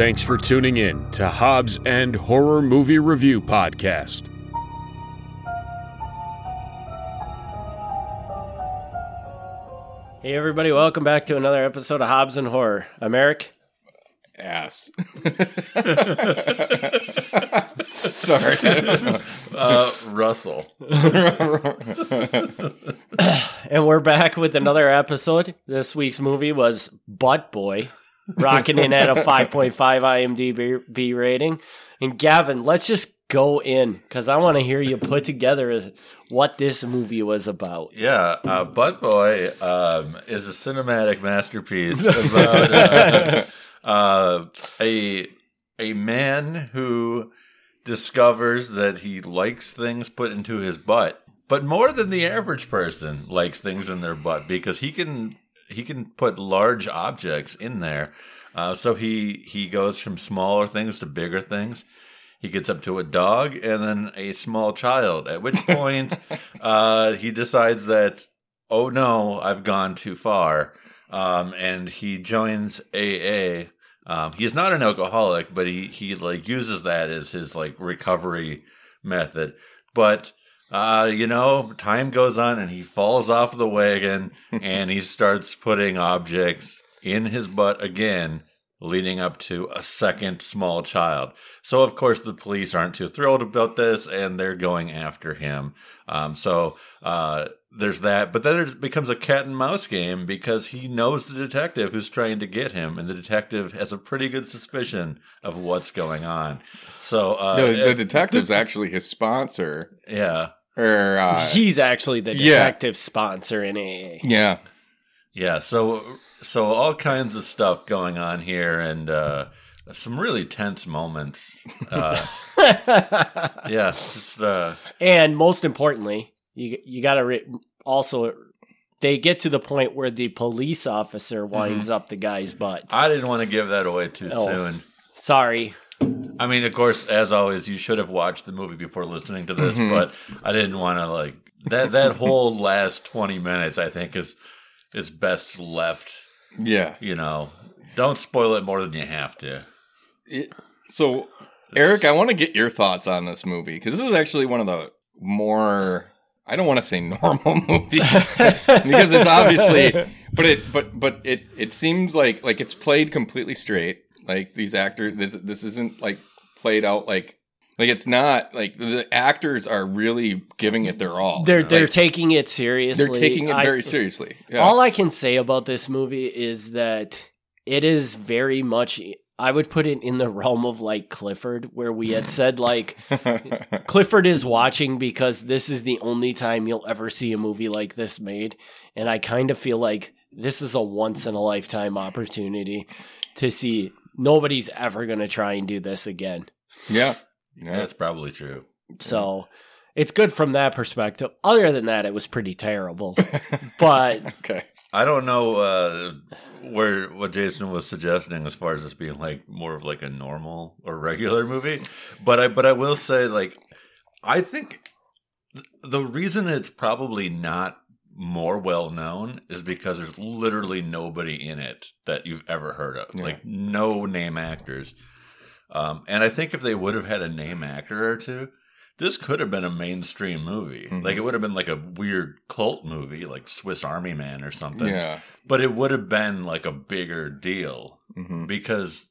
Thanks for tuning in to Hobbs and Horror Movie Review Podcast. Hey, everybody, welcome back to another episode of Hobbs and Horror. I'm Eric. ass. Sorry. Uh, Russell. And we're back with another episode. This week's movie was Butt Boy, rocking in at a 5.5 IMDb rating. And Gavin, let's just go in because I want to hear you put together what this movie was about. Yeah, uh, Butt Boy um, is a cinematic masterpiece about uh, uh, a a man who discovers that he likes things put into his butt, but more than the average person likes things in their butt because he can he can put large objects in there. Uh, so he he goes from smaller things to bigger things. He gets up to a dog and then a small child. At which point, uh, he decides that, oh no, I've gone too far, um, and he joins AA. Um, he's not an alcoholic, but he he like uses that as his like recovery method. But uh, you know, time goes on and he falls off the wagon and he starts putting objects in his butt again, leading up to a second small child. So of course the police aren't too thrilled about this and they're going after him. Um, so uh, there's that, but then it becomes a cat and mouse game because he knows the detective who's trying to get him, and the detective has a pretty good suspicion of what's going on. So uh, no, the it- detective's actually his sponsor. yeah, Or uh, He's actually the yeah. detective sponsor in AA. yeah. Yeah, so so all kinds of stuff going on here, and uh, some really tense moments. Uh, yeah, just uh, and most importantly, you you got to re- also they get to the point where the police officer winds up the guy's butt. I didn't want to give that away too Oh. soon. Sorry. I mean, of course, as always, you should have watched the movie before listening to this, Mhm. but I didn't want to like that. That whole last twenty minutes, I think, is is best left. Yeah. You know, don't spoil it more than you have to. It- so, Eric, I want to get your thoughts on this movie because this was actually one of the more I don't want to say normal movies because it's obviously, but it but but it it seems like like it's played completely straight. Like these actors, this this isn't like played out like like it's not like the actors are really giving it their all. they're they're Like, taking it seriously. they're taking it I- very seriously. Yeah. All I can say about this movie is that it is very much. I would put it in the realm of like Clifford, where we had said like Clifford is watching because this is the only time you'll ever see a movie like this made. And I kind of feel like this is a once in a lifetime opportunity to see nobody's ever going to try and do this again. yeah. Yeah, that's probably true. So it's good from that perspective. Other than that, it was pretty terrible. But okay. I don't know uh, where what Jason was suggesting as far as this being like more of like a normal or regular movie, but I but I will say like I think th- the reason it's probably not more well known is because there's literally nobody in it that you've ever heard of, Yeah. like no name actors. Um, and I think if they would have had a name actor or two, this could have been a mainstream movie. Mhm. Like it would have been like a weird cult movie, like Swiss Army Man or something. Yeah. But it would have been like a bigger deal hmm because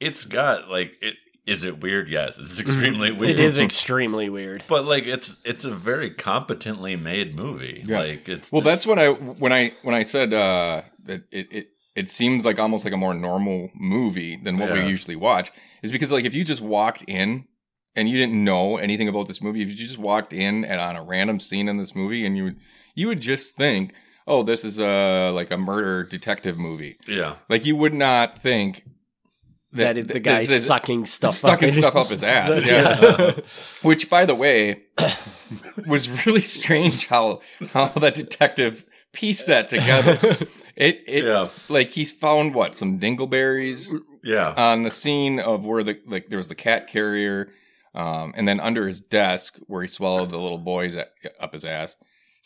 it's got like it. Is it weird? Yes, it's extremely weird. it is extremely weird. but like it's it's a very competently made movie. Yeah. Like it's Well, it's- that's what I when I when I said uh, that it, it it seems like almost like a more normal movie than what Yeah. we usually watch is because like if you just walked in and you didn't know anything about this movie, if you just walked in and on a random scene in this movie and you would you would just think, oh, this is a like a murder detective movie. yeah. Like you would not think That, it- the guy's this is- sucking stuff sucking up. stuff up his ass. That's- Yeah. Which, by the way, was really strange how how that detective pieced that together. It it Yeah. like he's found what some dingleberries Yeah. on the scene of where the like there was the cat carrier, um, and then under his desk where he swallowed the little boys at, up his ass.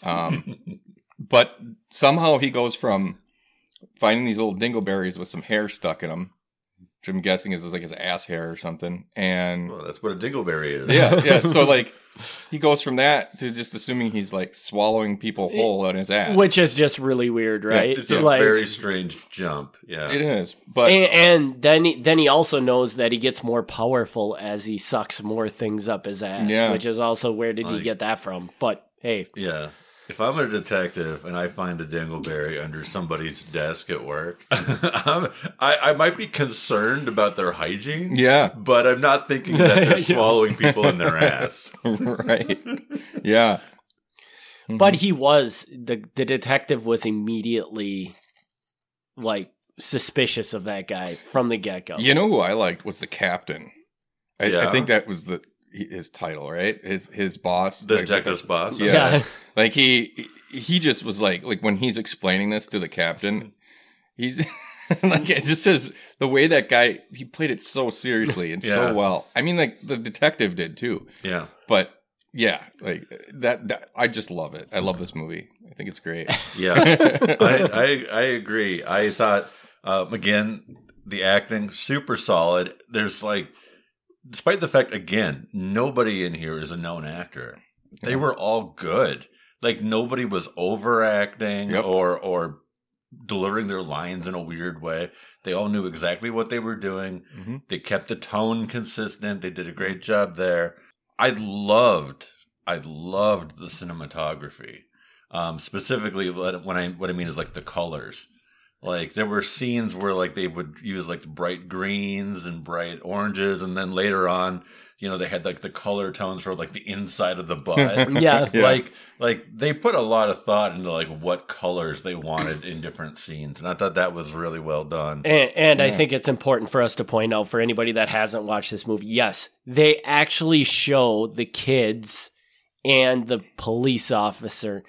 Um, but somehow he goes from finding these little dingleberries with some hair stuck in them, which I'm guessing is like his ass hair or something. And Well, that's what a dingleberry is. yeah, yeah. So like he goes from that to just assuming he's like swallowing people whole on his ass. Which is just really weird, right? it's a like, very strange jump. Yeah. it is. But and, and then he, then he also knows that he gets more powerful as he sucks more things up his ass, Yeah. which is also where did he get that from? But hey, Yeah. If I'm a detective and I find a dingleberry under somebody's desk at work, I'm, I, I might be concerned about their hygiene, yeah, but I'm not thinking that they're swallowing people in their ass. right. Yeah. but mm-hmm. he was the the detective was immediately like suspicious of that guy from the get go. You know who I liked was the captain. I, I think that was the his title, right? His his boss, The like, detective's boss. Yeah. yeah. Like he he just was like like when he's explaining this to the captain, he's like it just says the way that guy he played it so seriously and Yeah. so well. I mean, like the detective did too, Yeah. but yeah, like that, that I just love it. I love this movie. I think it's great. Yeah. I, I I agree. I thought um, again the acting super solid. There's like, despite the fact again nobody in here is a known actor. They Yeah. were all good. Like nobody was overacting Yep. or or delivering their lines in a weird way. They all knew exactly what they were doing. Mhm. They kept the tone consistent. They did a great job there. I loved, I loved the cinematography. Um, specifically, what when I what I mean is like the colors. Like there were scenes where like they would use like bright greens and bright oranges, and then later on, you know, they had like the color tones for like the inside of the butt. Yeah. Yeah. Like like they put a lot of thought into like what colors they wanted in different scenes, and I thought that was really well done. And, and I think it's important for us to point out for anybody that hasn't watched this movie, yes, they actually show the kids and the police officer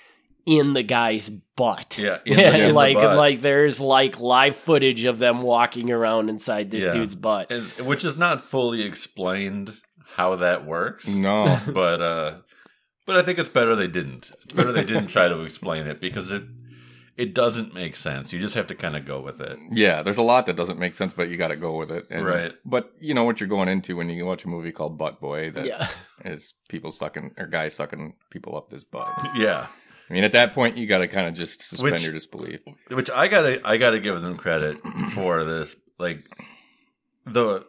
in the guy's butt. Yeah, in the- in the like butt. like there's like live footage of them walking around inside this Yeah. dude's butt. And- which is not fully explained how that works. No, but uh but I think it's better they didn't. It's better they didn't try to explain it because it it doesn't make sense. You just have to kind of go with it. yeah, there's a lot that doesn't make sense, but you got to go with it. And- Right. But you know what you're going into when you watch a movie called Butt Boy that is Yeah. people sucking or guys sucking people up this butt. Yeah. I mean, at that point, you got to kind of just suspend Which- your disbelief. Which I got to I got to give them credit for this like the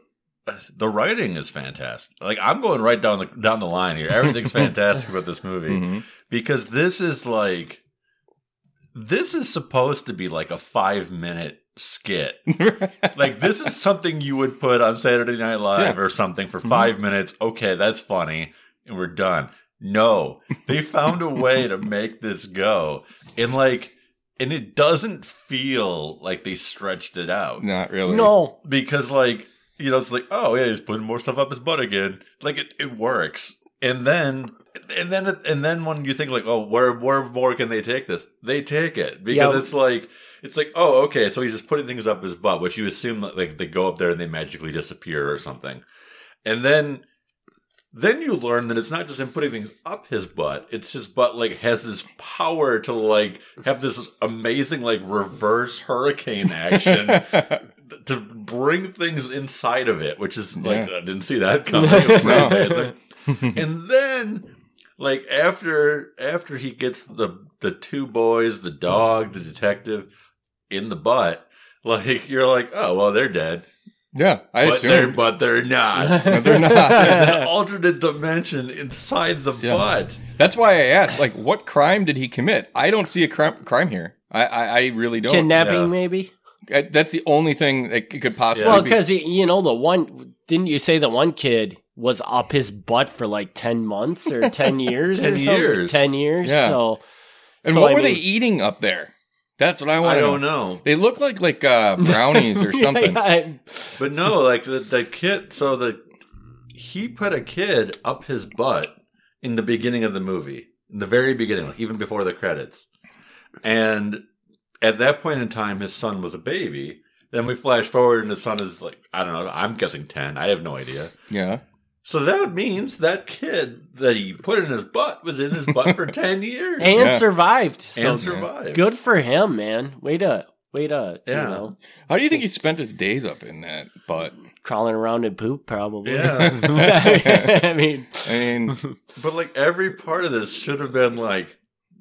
the writing is fantastic. Like I'm going right down the down the line here. Everything's fantastic about this movie. Mhm. because this is like this is supposed to be like a 5 minute skit. like this is something you would put on Saturday Night Live or something for Mhm. 5 minutes. Okay, that's funny and we're done. No, they found a way to make this go. And like and it doesn't feel like they stretched it out Not really. No. because like you know it's like oh yeah he's putting more stuff up his butt again like it, it works and then and then and then when you think like oh where where more can they take this they take it because Yeah. it's like it's like oh okay so he's just putting things up his butt which you assume that like they go up there and they magically disappear or something and then then you learn that it's not just him putting things up his butt it's his butt like has this power to like have this amazing like reverse hurricane action to bring things inside of it, which is like Yeah. I didn't see that coming. No. and then, like after after he gets the the two boys, the dog, the detective in the butt, like you're like, oh well, they're dead, yeah, I but they're assume. but they're not. But they're not. There's an alternate dimension inside the Yeah. butt. That's why I asked, like, what crime did he commit? I don't see a crime crime here. I I, I really don't. Kidnapping, yeah. maybe? I- that's the only thing that could possibly Well, because, you know, the one, didn't you say the one kid was up his butt for like 10 months or 10 years? or 10 something? years. 10 years. Yeah. So, And so what I were they eating up there? That's what I want I to don't know. know. They look like like uh, brownies or Yeah, something. yeah, But no, like the, the kid. So the he put a kid up his butt in the beginning of the movie, in the very beginning, like even before the credits. And at that point in time, his son was a baby. Then we flash forward, and his son is like, I don't know. I'm guessing ten. I have no idea. Yeah. So that means that kid that he put in his butt was in his butt for ten years and Yeah. survived. So and survived. good for him, man. Way to way to Yeah. you know How do you think he spent his days up in that butt? crawling around in poop probably. Yeah. I mean, I mean, But like every part of this should have been like,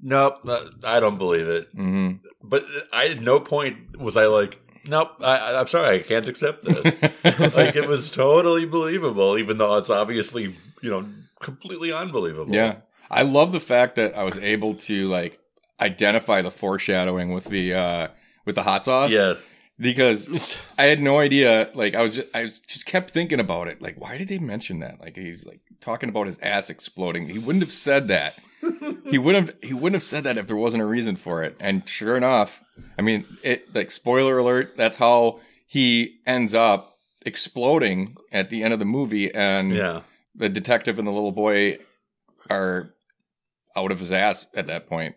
nope, I don't believe it. mhm. But I at no point was I like, nope, I, I'm sorry, I can't accept this. like it was totally believable, even though it's obviously you know completely unbelievable. Yeah. I love the fact that I was able to like identify the foreshadowing with the uh with the hot sauce. Yes. Because I had no idea like I was just, I was just kept thinking about it. Like why did they mention that? Like he's like talking about his ass exploding. He wouldn't have said that. he wouldn't have he wouldn't have said that if there wasn't a reason for it. And sure enough, I mean, it like spoiler alert, that's how he ends up exploding at the end of the movie and Yeah. the detective and the little boy are out of his ass at that point.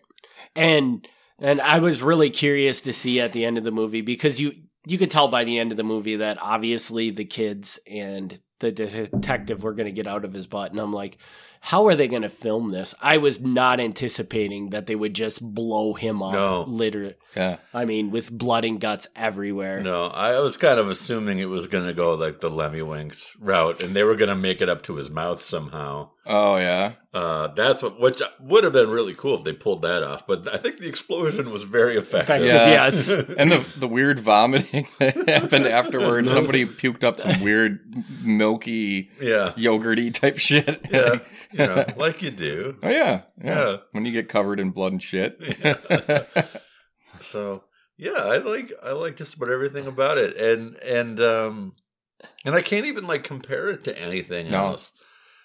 and and I was really curious to see at the end of the movie because you you could tell by the end of the movie that obviously the kids and the detective were going to get out of his butt and I'm like how are they going to film this? I was not anticipating that they would just blow him up No. literally. Yeah. I mean with blood and guts everywhere. No, I was kind of assuming it was going to go like the Lemmiwinks route, and they were going to make it up to his mouth somehow. Oh yeah. Uh, that's what, which would have been really cool if they pulled that off. But I think the explosion was very effective. Effective, Yeah. yes. And the the weird vomiting that happened afterwards. Somebody puked up some weird milky yeah, yogurty type shit. yeah, you know, like you do. oh yeah, yeah. Yeah. When you get covered in blood and shit. So yeah, I like I like just about everything about it, and and um, and I can't even like compare it to anything No. else.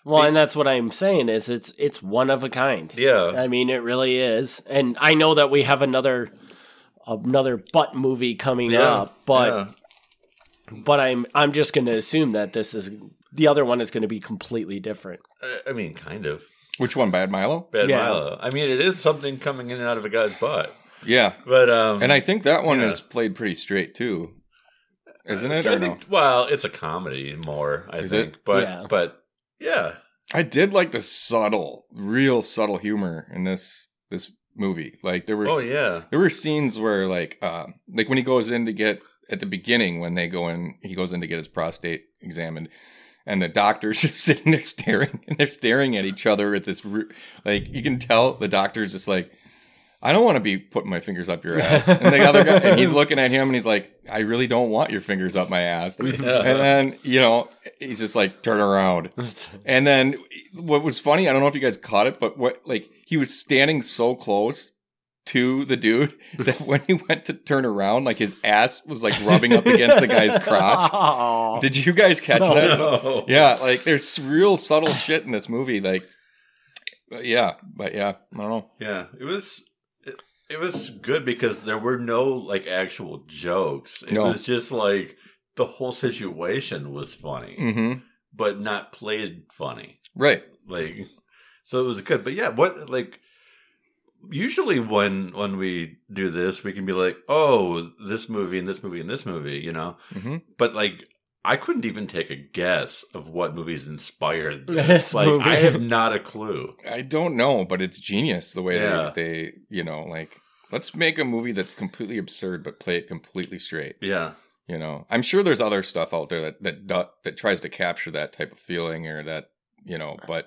Well, and that's what I'm saying is it's it's one of a kind. Yeah, I mean, it really is. And I know that we have another another butt movie coming yeah, up, but yeah. but I'm I'm just going to assume that this is the other one is going to be completely different. I, I mean, kind of Which one? Bad Milo? bad Yeah. Milo. I mean, it is something coming in and out of a guy's butt, Yeah. but um, And I think that one Yeah. is played pretty straight too. Isn't it? I Or no? think, Well, it's a comedy more. I Is it? think, but Yeah. but yeah, I did like the subtle, real subtle humor in this this movie. Like there were oh yeah, there were scenes where like uh like when he goes in to get at the beginning when they go in he goes in to get his prostate examined and the doctor's just sitting there staring and they're staring at each other at this like you can tell the doctor's just like I don't want to be putting my fingers up your ass. And the other guy and he's looking at him and he's like I really don't want your fingers up my ass. And then, you know, he's just like turn around. And then what was funny, I don't know if you guys caught it, but what like he was standing so close to the dude that when he went to turn around, like his ass was like rubbing up against the guy's crotch. Oh. Did you guys catch that? No. Yeah, like there's real subtle shit in this movie. Like, yeah, but yeah, I don't know. Yeah, it was it, was good because there were no like actual jokes. It No. was just like the whole situation was funny, hmm but not played funny. Right. Like so it was good. But yeah, what like usually when when we do this we can be like, "Oh, this movie and this movie and this movie," you know. hmm But like I couldn't even take a guess of what movies inspired This this. like movie. I have not a clue. I don't know, but it's genius the way Yeah. they, they, you know, like let's make a movie that's completely absurd but play it completely straight. Yeah. You know, I'm sure there's other stuff out there that that do- that tries to capture that type of feeling or that, you know, but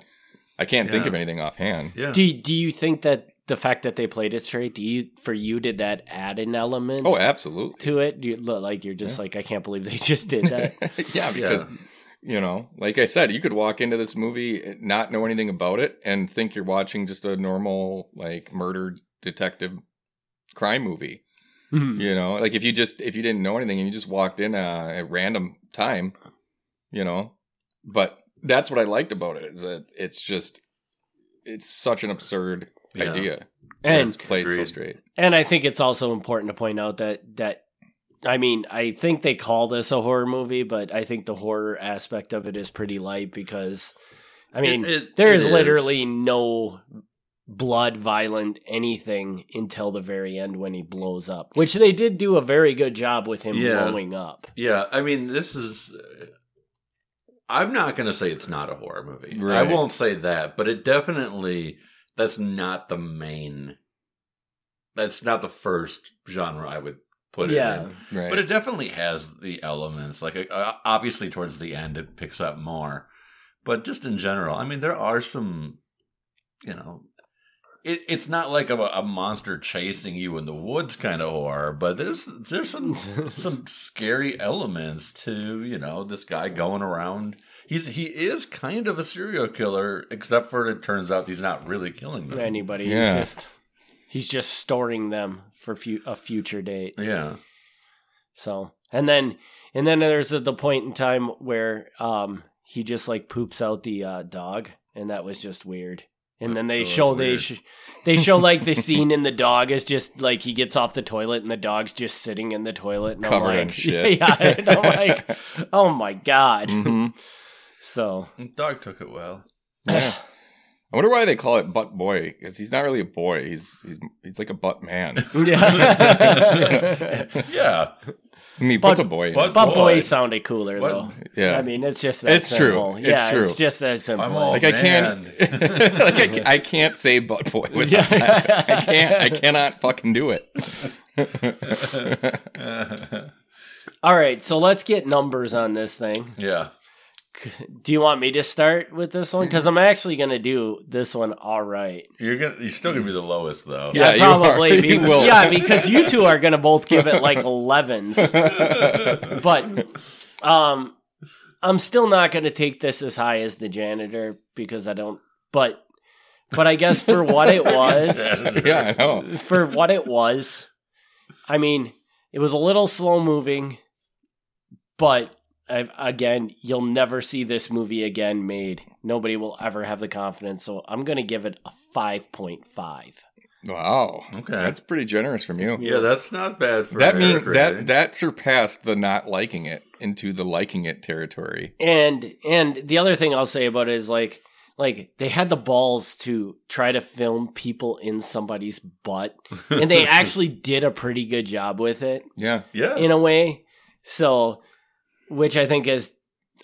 I can't think of anything offhand. Yeah. Do do you think that the fact that they played it straight, do you for you did that add an element Oh, absolutely. to it? Do you look like you're just Yeah. like I can't believe they just did that? yeah, because you know, like I said, you could walk into this movie not know anything about it and think you're watching just a normal like murder detective crime movie. Hmm. You know, like if you just if you didn't know anything and you just walked in uh, at random time, you know. But that's what I liked about it is that it's just it's such an absurd Yeah. idea. And it's played so Agreed. straight. And I think it's also important to point out that that I mean, I think they call this a horror movie, but I think the horror aspect of it is pretty light because I mean, It- it- there it is is. literally no blood violent anything until the very end when he blows up. Which they did do a very good job with him Yeah. blowing up. Yeah, I mean, this is. I'm not going to say it's not a horror movie. I won't say that, but it definitely. That's not the main. That's not the first genre I would put it Yeah. in. Right. But it definitely has the elements. Like uh, obviously towards the end it picks up more, but just in general, I mean, there are some, you know, it, it's not like a, a monster chasing you in the woods kind of horror, but there's there's some some scary elements to you know this guy going around. He's he is kind of a serial killer, except for it turns out he's not really killing them. anybody. Yeah. He's just he's just storing them for fu- a future date. Yeah, So and then and then there's the, the point in time where um he just like poops out the uh, dog, and that was just weird. And then they That show they sh- they show like the scene in the dog is just like he gets off the toilet and the dog's just sitting in the toilet and Covered I'm in like, shit. Yeah, and I'm like, oh my god. hmm So mm, dog took it well. Yeah. I wonder why they call it butt boy because he's not really a boy. He's he's he's like a butt man. yeah. yeah, I mean, Butt- what's a boy? butt- but boy. boy sounded cooler What- though. yeah. I mean, it's just that It's true. simple. It's yeah, true. it's just that simple. I'm all like I can't, like I, ca- I can't say butt boy without Yeah. that. I can't. I cannot fucking do it. All right, so let's get numbers on this thing. Yeah. Do you want me to start with this one? Because I'm actually going to do this one all right. You're gonna you're still gonna be the lowest though. Yeah, I you are. probably be- You will. Yeah, because you two are going to both give it like 11s. But um, I'm still not going to take this as high as the janitor because I don't. But but I guess for what it was, yeah, I know. for what it was, I mean, it was a little slow moving, but I, again, you'll never see this movie again made. Nobody will ever have the confidence. So I'm going to give it a 5.5. Wow. Okay. That's pretty generous from you. Yeah, that's not bad for that mean Eric Ray. that eh? that surpassed the not liking it into the liking it territory. And and the other thing I'll say about it is like like they had the balls to try to film people in somebody's butt and they actually did a pretty good job with it. Yeah. yeah. in a way. So, which I think is,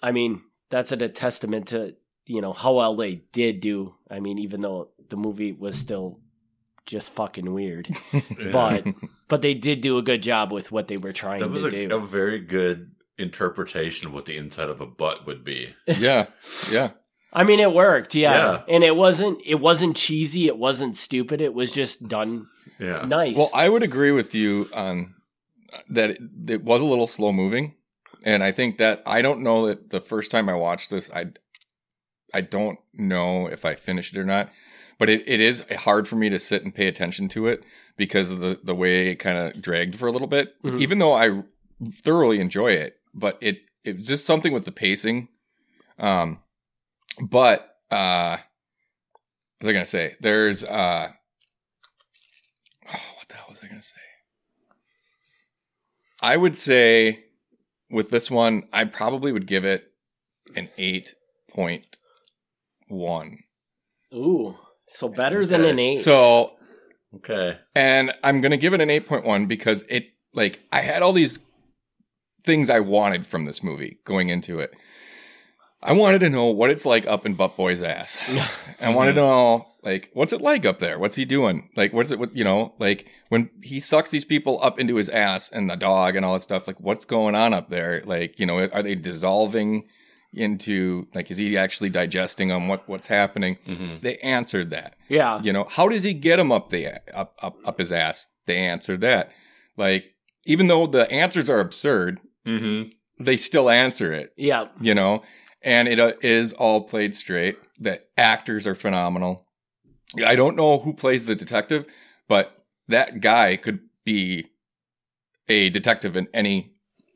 I mean, that's a testament to you know how well they did do. I mean, even though the movie was still just fucking weird, Yeah. but but they did do a good job with what they were trying that was to a, do. a very good interpretation of what the inside of a butt would be. yeah. Yeah. I mean, it worked, yeah. Yeah. and it wasn't it wasn't cheesy, it wasn't stupid, it was just done Yeah. nice. Well, I would agree with you on that it, it was a little slow moving, and I think that I don't know that the first time I watched this, I I don't know if I finished it or not, but it, it is hard for me to sit and pay attention to it because of the the way it kind of dragged for a little bit. Mhm. Even though I thoroughly enjoy it, but it it was just something with the pacing. Um, but uh, what was I gonna say? There's uh, oh, what the hell was I gonna say? I would say with this one, I probably would give it an eight point one. Ooh, so better than an eight. So Okay. and I'm gonna give it an 8.1 because it like I had all these things I wanted from this movie going into it. I wanted to know what it's like up in Butt Boy's ass. I wanted to know like what's it like up there? What's he doing? Like what's it? What you know? Like when he sucks these people up into his ass and the dog and all that stuff. Like what's going on up there? Like you know, are they dissolving into like is he actually digesting them? What what's happening? Mm-hmm. They answered that. yeah, You know, how does he get them up the up up up his ass? They answered that. Like, even though the answers are absurd, Mm-hmm. they still answer it. yeah, You know, and it uh, is all played straight. The actors are phenomenal. I don't know who plays the detective, but that guy could be a detective in any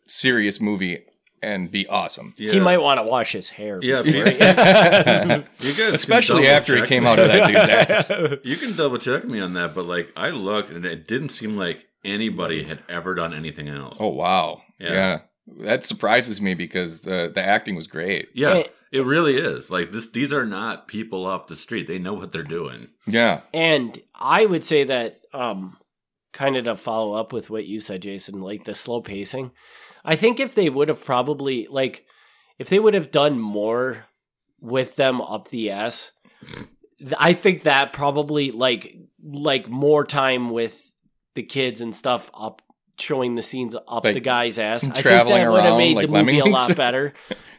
serious movie and be awesome. Yeah. he might want to wash his hair. Yeah, before he- Yeah. You guys, Especially after he came me. out of that dude's ass. You can double check me on that, but like I looked and it didn't seem like anybody had ever done anything else. Oh wow. Yeah. yeah. That surprises me because the the acting was great. yeah, Eh. it really is. Like this, these are not people off the street. They know what they're doing. Yeah. And I would say that, um, kind of to follow up with what you said, Jason, like the slow pacing. I think if they would have probably like, if they would have done more with them up the ass, I think that probably like like more time with the kids and stuff up showing the scenes up Like, the guy's ass. I think that would have made like the movie a lot better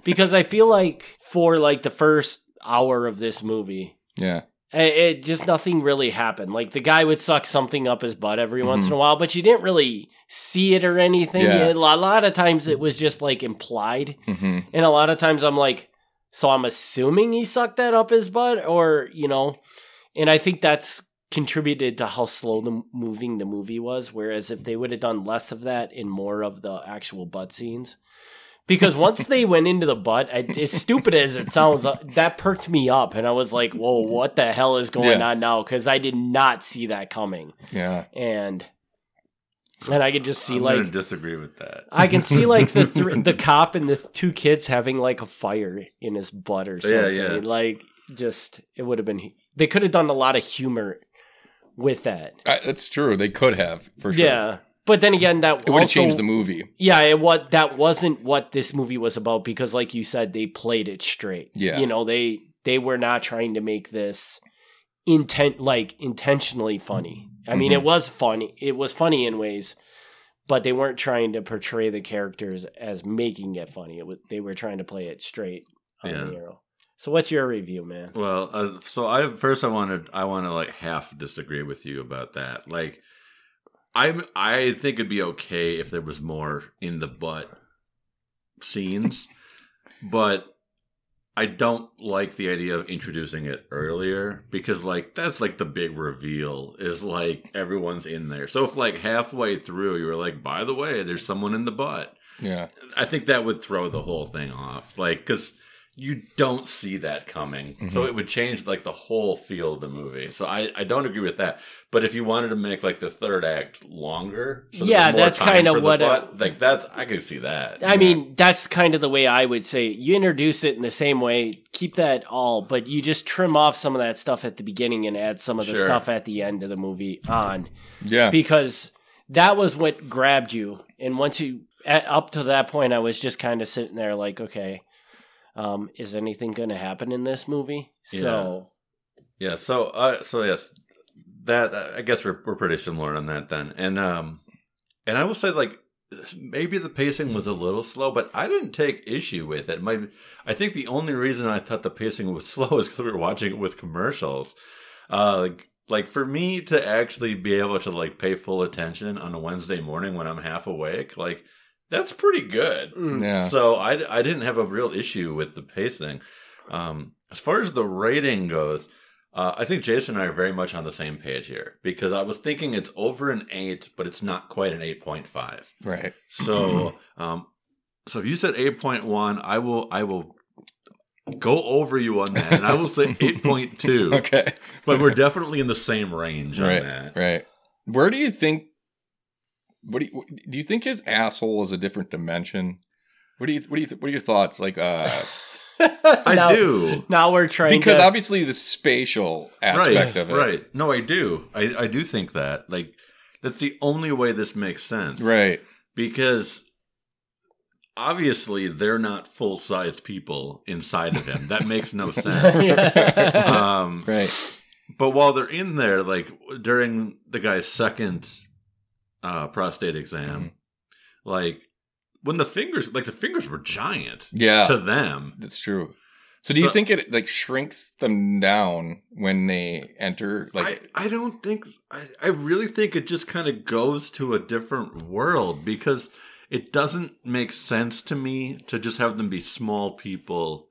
because I feel like for like the first hour of this movie, Yeah. it, it just nothing really happened. Like the guy would suck something up his butt every once Mhm. in a while, but you didn't really see it or anything. Yeah. A lot, a lot of times it was just like implied, hmm and a lot of times I'm like, so I'm assuming he sucked that up his butt, or you know, and I think that's contributed to how slow the moving the movie was. Whereas if they would have done less of that and more of the actual butt scenes. Because once they went into the butt, I, as stupid as it sounds, uh, that perked me up, and I was like, "Whoa, what the hell is going Yeah. on now?" Because I did not see that coming, Yeah. and and I could just see I'm like disagree with that. I can see like the th- the cop and the two kids having like a fire in his butt or something. Yeah, yeah. Like just it would have been. They could have done a lot of humor with that. I, that's true. They could have for sure. Yeah, but then again, that It would have changed the movie. Yeah, it, what that wasn't what this movie was about because, like you said, they played it straight. Yeah. you know they they were not trying to make this intent like intentionally funny. I mean, Mhm. it was funny. It was funny in ways, but they weren't trying to portray the characters as making it funny. It was, they were trying to play it straight on Yeah. the arrow. So, what's your review, man? Well, uh, so I first I wanted I want to like half disagree with you about that. Like, I'm I think it'd be okay if there was more in the butt scenes, but I don't like the idea of introducing it earlier because like that's like the big reveal is like everyone's in there. So if like halfway through you were like, by the way, there's someone in the butt. Yeah. I think that would throw the whole thing off. Like, because you don't see that coming. So Mhm. it would change, like, the whole feel of the movie. So I, I don't agree with that. But if you wanted to make, like, the third act longer, so Yeah, more that's kinda what, uh, butt, like, that's, I could see that. I mean, that's kind of the way I would say you introduce it in the same way, keep that all, but you just trim off some of that stuff at the beginning and add some of the Sure. stuff at the end of the movie on Yeah. because that was what grabbed you. And once you at, up to that point, I was just kind of sitting there like, okay, um, is anything going to happen in this movie? So Yeah. So, uh, so yes, that I guess we're we're pretty similar on that then. And um, and I will say like maybe the pacing was a little slow, but I didn't take issue with it. My, I think the only reason I thought the pacing was slow is because we were watching it with commercials. Uh, like like for me to actually be able to like pay full attention on a Wednesday morning when I'm half awake, like that's pretty good. mm, Yeah. So I, I didn't have a real issue with the pacing. Um, as far as the rating goes, uh, I think Jason and I are very much on the same page here because I was thinking it's over an eight, but it's not quite an eight point five. Right. So, um, so if you said eight point one, I will I will go over you on that, and I will say eight point two. Okay. But we're definitely in the same range on Right. that. Right. Where do you think? What do you do? You think his asshole is a different dimension? What do you? What do you? What are your thoughts? Like, uh, I now, do. Now we're trying because to. obviously the spatial aspect right, of it, Right. No, I do. I, I do think that. Like, that's the only way this makes sense. Right. Because obviously they're not full sized people inside of him. That makes no sense. um, Right. but while they're in there, like during the guy's second uh, prostate exam, Mm-hmm. like when the fingers, like the fingers were giant Yeah. to them. That's true. So do you think it like shrinks them down when they enter? Like, I, I don't think I, I really think it just kind of goes to a different world because it doesn't make sense to me to just have them be small people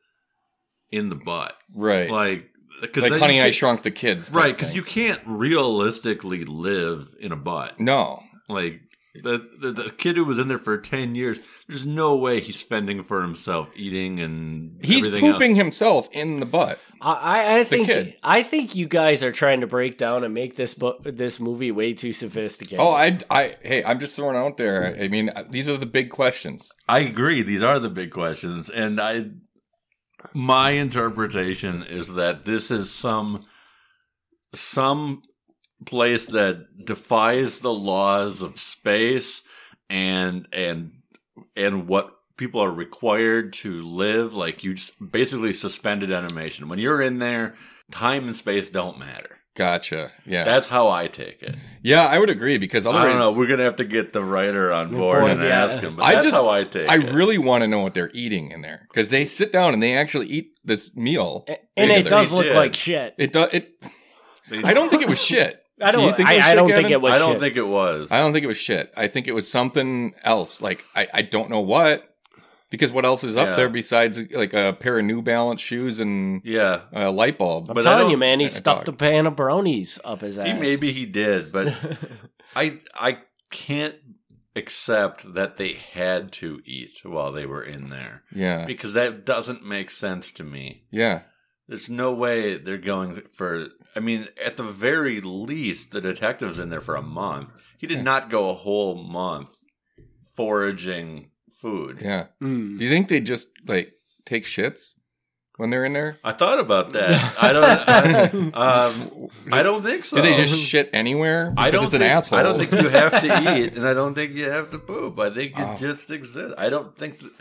in the butt right? like because Like, Honey, I Shrunk the Kids, right because you can't realistically live in a butt no, like the, the the kid who was in there for 10 years there's no way he's fending for himself eating and he's everything else. pooping himself in the butt. I, I- I think kid. I think you guys are trying to break down and make this book this movie way too sophisticated. Oh, I, I, hey, I'm just throwing out there. I mean, these are the big questions. I agree. These are the big questions, and I, my interpretation is that this is some, some place that defies the laws of space and and and what people are required to live. Like you just basically suspended animation. When you're in there, time and space don't matter. Gotcha. Yeah. That's how I take it. yeah, I would agree because I otherwise don't know. We're gonna have to get the writer on board point, and yeah. ask him. But I that's just- how I take I it. I really want to know what they're eating in there because they sit down and they actually eat this meal. and it does He look did. like shit. It does. It. I don't think it was shit. I Do you don't. think it was I, I shit, don't think it was. I don't shit. think it was. I don't think it was shit. I think it was something else. Like I, I don't know what. Because what else is up Yeah. there besides like a pair of New Balance shoes and yeah, a light bulb? I'm But telling you, man, he stuffed dog. a pan of bronies up his ass. he maybe he did, but I I can't accept that they had to eat while they were in there Yeah, because that doesn't make sense to me. yeah, There's no way they're going for. I mean, at the very least, the detective's in there for a month. He did Yeah. not go a whole month foraging food. yeah. Mm. Do you think they just like take shits when they're in there? I thought about that. I don't. I, um, I don't think so. Do they just shit anywhere? I don't it's an think, asshole. I don't think you have to eat, and I don't think you have to poop. I think it Oh. just exists. I don't think. th-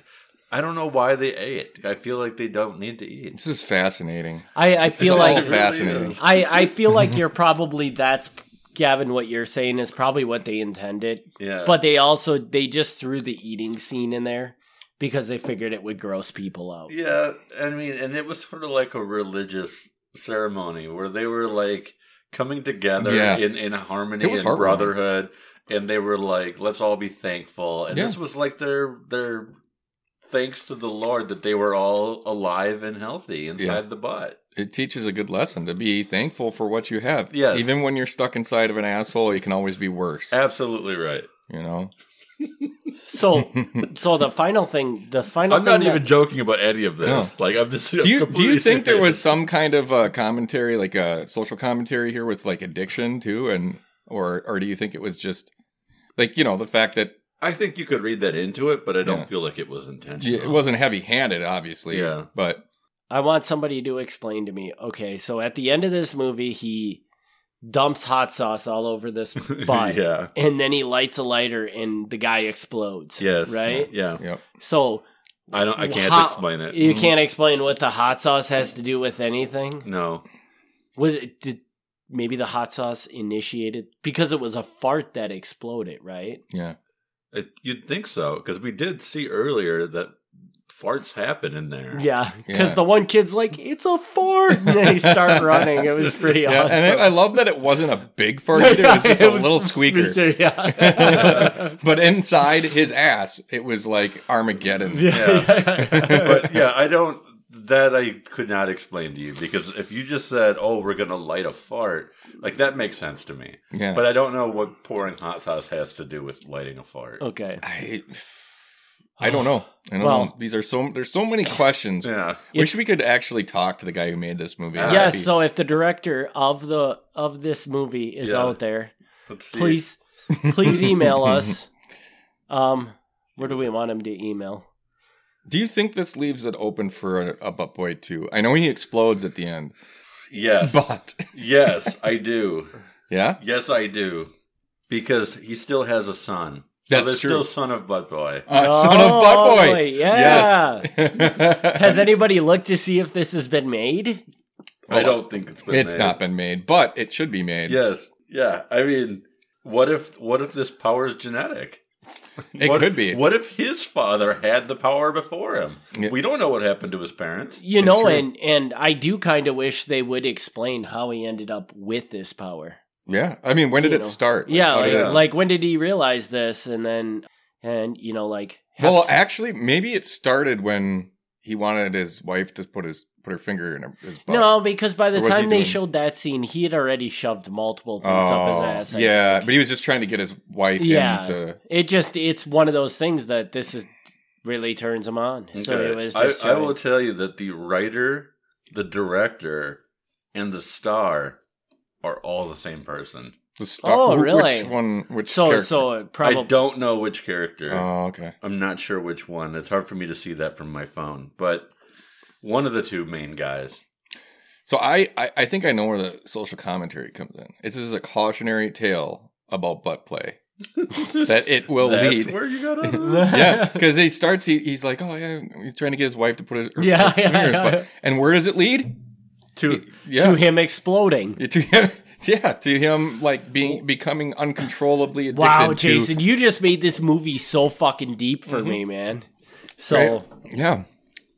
I don't know why they ate. I feel like they don't need to eat. This is fascinating. I, I feel is all like fascinating. I, I feel like you're probably that's Gavin. What you're saying is probably what they intended, Yeah, but they also they just threw the eating scene in there because they figured it would gross people out. yeah. I mean, and it was sort of like a religious ceremony where they were like coming together Yeah. in in harmony It and brotherhood, and they were like, "Let's all be thankful." And Yeah. this was like their their thanks to the Lord that they were all alive and healthy inside Yeah. the butt. It teaches a good lesson to be thankful for what you have. Yes. Even when you're stuck inside of an asshole, you can always be worse. Absolutely right. You know. So so the final thing, the final. I'm not thing even joking about any of this. No. Like I'm just. do you do you think there was some kind of uh, commentary, like a social commentary here with like addiction too, and or or do you think it was just like you know the fact that I think you could read that into it, but I don't Yeah. feel like it was intentional. it wasn't heavy handed, obviously. Yeah. But I want somebody to explain to me. Okay, so at the end of this movie, he dumps hot sauce all over this butt, yeah. and then he lights a lighter, and the guy explodes. Yes. right. Yeah. Yep. So I don't. I can't How- explain it. you Mhm. can't explain what the hot sauce has to do with anything. No. Was it did maybe the hot sauce initiated because it was a fart that exploded, right? Yeah. It, you'd think so because we did see earlier that farts happen in there. Yeah, because Yeah. the one kid's like, "It's a fart," and they start running. It was pretty Yeah, awesome. and I, I love that it wasn't a big fart either. It was just a little squeaker. Yeah. but inside his ass, it was like Armageddon. yeah. but yeah, I don't. That I could not explain to you because if you just said, "Oh, we're gonna light a fart," like that makes sense to me. Yeah. But I don't know what pouring hot sauce has to do with lighting a fart. Okay. I, I don't know. I don't Well- know. These are so there's so many questions. Yeah. Wish we could actually talk to the guy who made this movie. Yeah. That'd Yes. be- So if the director of the of this movie is Yeah. out there, please please email us. Um, where do we want him to email? Do you think this leaves it open for a, a Butt Boy 2? I know he explodes at the end, Yes. but yes, I do. yeah, Yes, I do. Because he still has a son. So That's there's true. still son of Butt Boy. uh, son of Butt Boy. Oh, Yeah. Yes. Has anybody looked to see if this has been made? I don't think it's been made. It's made. not been made, but it should be made. Yes. Yeah. I mean, what if what if this power is genetic? It What- could be. What if his father had the power before him? Yeah. We don't know what happened to his parents. You It's know, true. and and I do kind of wish they would explain how he ended up with this power. Yeah. I mean, when did You it know. start? Like, yeah, like, did it- like when did he realize this? And then, and you know, like Well, s- actually, maybe it started when he wanted his wife to put his put her finger in her- his butt. no, because by the Or was he time they doing- showed that scene, he had already shoved multiple things up his Oh, ass. I yeah, think. but he was just trying to get his wife Yeah. into. it just it's one of those things that this is really turns him on. So it was I, just I will tell you that the writer, the director, and the star are all the same person. The star, Oh, wh- really? Which one? Which so character? so probably I don't know which character. Oh, okay. I'm not sure which one. It's hard for me to see that from my phone, but one of the two main guys. So I, I, I think I know where the social commentary comes in. This is a cautionary tale about butt play that it will That's lead. where you got out of this? yeah, because he starts. He, he's like, oh yeah, he's trying to get his wife to put his her- Yeah, her yeah, finger in yeah. butt. And where does it lead? to yeah, to him exploding. to him yeah, to him like being becoming uncontrollably addicted Wow, to Jason, you just made this movie so fucking deep for Mhm. me, man. So Right. Yeah.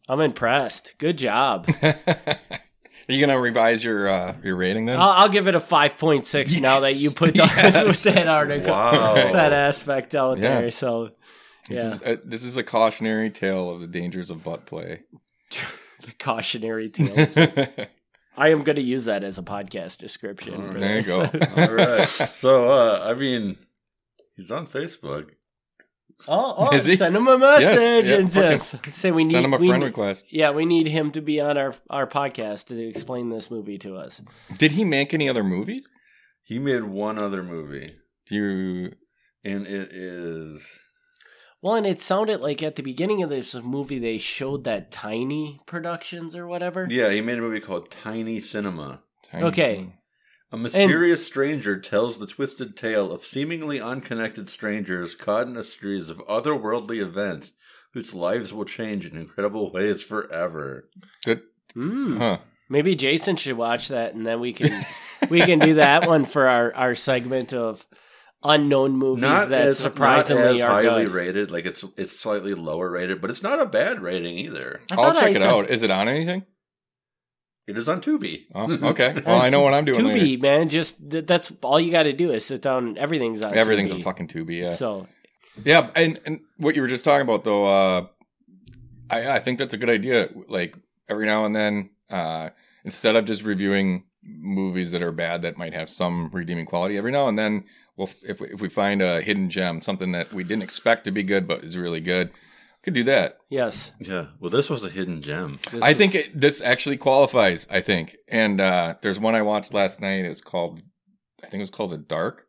I'm impressed. Good job. Are you gonna revise your uh, your rating then? I'll, I'll give it a five point six now that you put that, Yes. that article, Wow. that aspect out Yeah. there. So This, yeah, is a, this is a cautionary tale of the dangers of butt play. the cautionary tales. I am going to use that as a podcast description. for there you this. go. All right. So, uh, I mean, he's on Facebook. Oh, oh send him a message yeah, and fucking uh, say we need Send him a friend need- request. Yeah, we need him to be on our our podcast to explain this movie to us. Did he make any other movies? He made one other movie, Do you? and it is Well, and it sounded like at the beginning of this movie they showed that Tiny Productions or whatever. yeah. He made a movie called Tiny Cinema. Okay. A mysterious stranger tells the twisted tale of seemingly unconnected strangers caught in a series of otherworldly events whose lives will change in incredible ways forever. Hmm. Huh. Maybe Jason should watch that, and then we can we can do that one for our our segment of unknown movies Not that as surprisingly not as are highly good. rated. Like it's it's slightly lower rated, but it's not a bad rating either. I I'll check I it out. Is it on anything? It is on Tubi. Oh, okay. Well, I know what I'm doing. Tubi, later. man, just th- that's all you got to do is sit down. Everything's on. Everything's Tubi. a fucking Tubi. Yeah. So Yeah, and and what you were just talking about though, uh, I I think that's a good idea. Like every now and then, uh, instead of just reviewing movies that are bad that might have some redeeming quality, every now and then we'll if we, if we find a hidden gem, something that we didn't expect to be good but is really good, could do that. yes, Yeah. Well, this was a hidden gem. this I is- think it, this actually qualifies. I think, and uh, there's one I watched last night. It was called, I think it was called The Dark,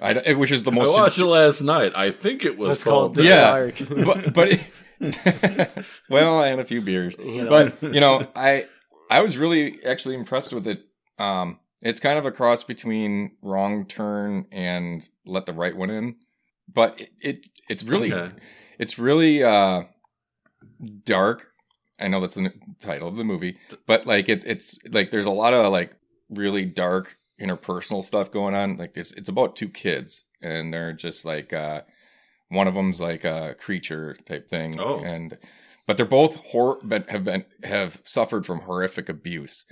I, which is the most I watched it last night. I think it was It's called called. The Yeah. Dark. but but it, well, I had a few beers, You know. but you know, I I was really actually impressed with it. Um, it's kind of a cross between Wrong Turn and Let the Right One In, but it, it it's really Okay. it's really uh dark. I know that's the title of the movie, but like it's it's like there's a lot of like really dark interpersonal stuff going on. Like it's it's about two kids and they're just like uh one of them's like a creature type thing Oh. and but they're both hor- have been have suffered from horrific abuse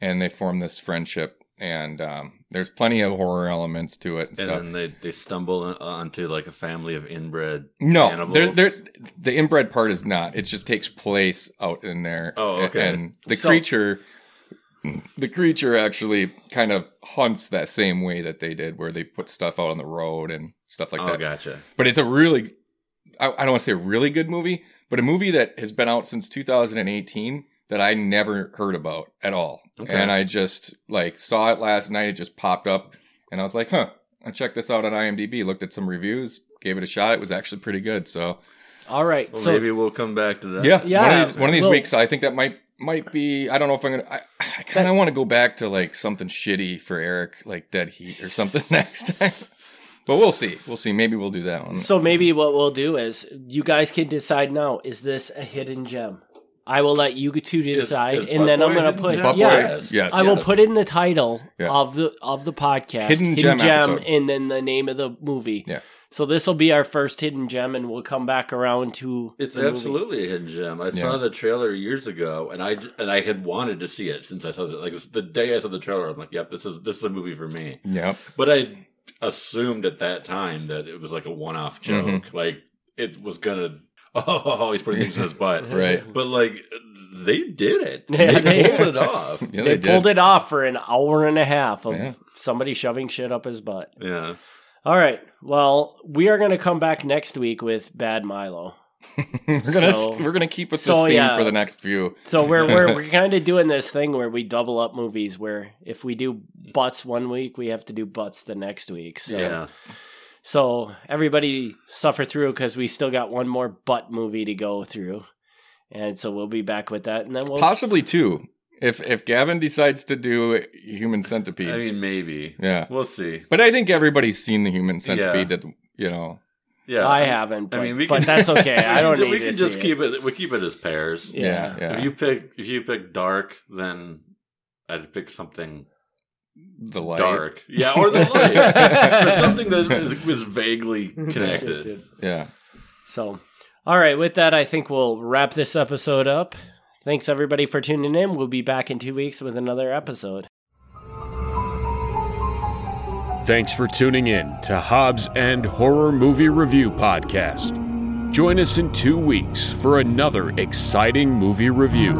and they form this friendship and um there's plenty of horror elements to it and, And then they, they stumble onto like a family of inbred. No, animals. they're, they're, the inbred part is not. It just takes place out in there. Oh, okay. And the So- creature, the creature actually kind of hunts that same way that they did, where they put stuff out on the road and stuff like oh, that. gotcha. But it's a really, I, I don't want to say a really good movie, but a movie that has been out since 2018 that I never heard about at all. Okay. And I just like saw it last night. It just popped up, and I was like, huh. I checked this out on IMDb, looked at some reviews, gave it a shot. It was actually pretty good. So all right. Well, so maybe we'll come back to that. yeah, Yeah, One of these, one of these well- weeks, I think that might might be. I don't know if I'm gonna. I, I kind of want to go back to like something shitty for Eric, like Dead Heat or something next time. But we'll see. We'll see. Maybe we'll do that one. So maybe what we'll do is you guys can decide now: is this a hidden gem? I will let you two Is- decide, is and then I'm gonna put gem? Butt yeah. Yes. I will Yes. put in the title Yeah. of the of the podcast, Hidden Gem episode. and then the name of the movie. Yeah. So this will be our first hidden gem, and we'll come back around to It's the movie. absolutely a hidden gem. I Yeah. saw the trailer years ago, and I and I had wanted to see it since I saw it. Like the day I saw the trailer, I'm like, "Yep, this is this is a movie for me." Yep. But I assumed at that time that it was like a one-off joke. Mhm. Like it was gonna. Oh, he's putting things in his butt. Right. But like they did it. Yeah, they, they- pulled it off. Yeah, they, they, pulled did. it off for an hour and a half of Yeah. somebody shoving shit up his butt. Yeah. All right. Well, we are going to come back next week with Bad Milo. we're gonna So- we're gonna keep with this so, theme yeah. for the next few. So we're we're, we're kind of doing this thing where we double up movies. Where if we do butts one week, we have to do butts the next week. So Yeah. So everybody suffer through because we still got one more butt movie to go through, and so we'll be back with that, and then we'll Possibly two. If if Gavin decides to do Human Centipede, I mean, maybe. yeah. We'll see. But I think everybody's seen the Human Centipede. Yeah. That you know. Yeah. I haven't. But, I mean, we but that's okay. I don't we can, we to can see just it. keep it. We keep it as pairs. Yeah. Yeah. yeah. If you pick if you pick dark, then I'd pick something the light. dark. Yeah, or the light. or something that is, was vaguely connected. Yeah. So, all right, with that, I think we'll wrap this episode up. Thanks everybody for tuning in. We'll be back in two weeks with another episode. Thanks for tuning in to Hobbs and Horror Movie Review Podcast. Join us in two weeks for another exciting movie review.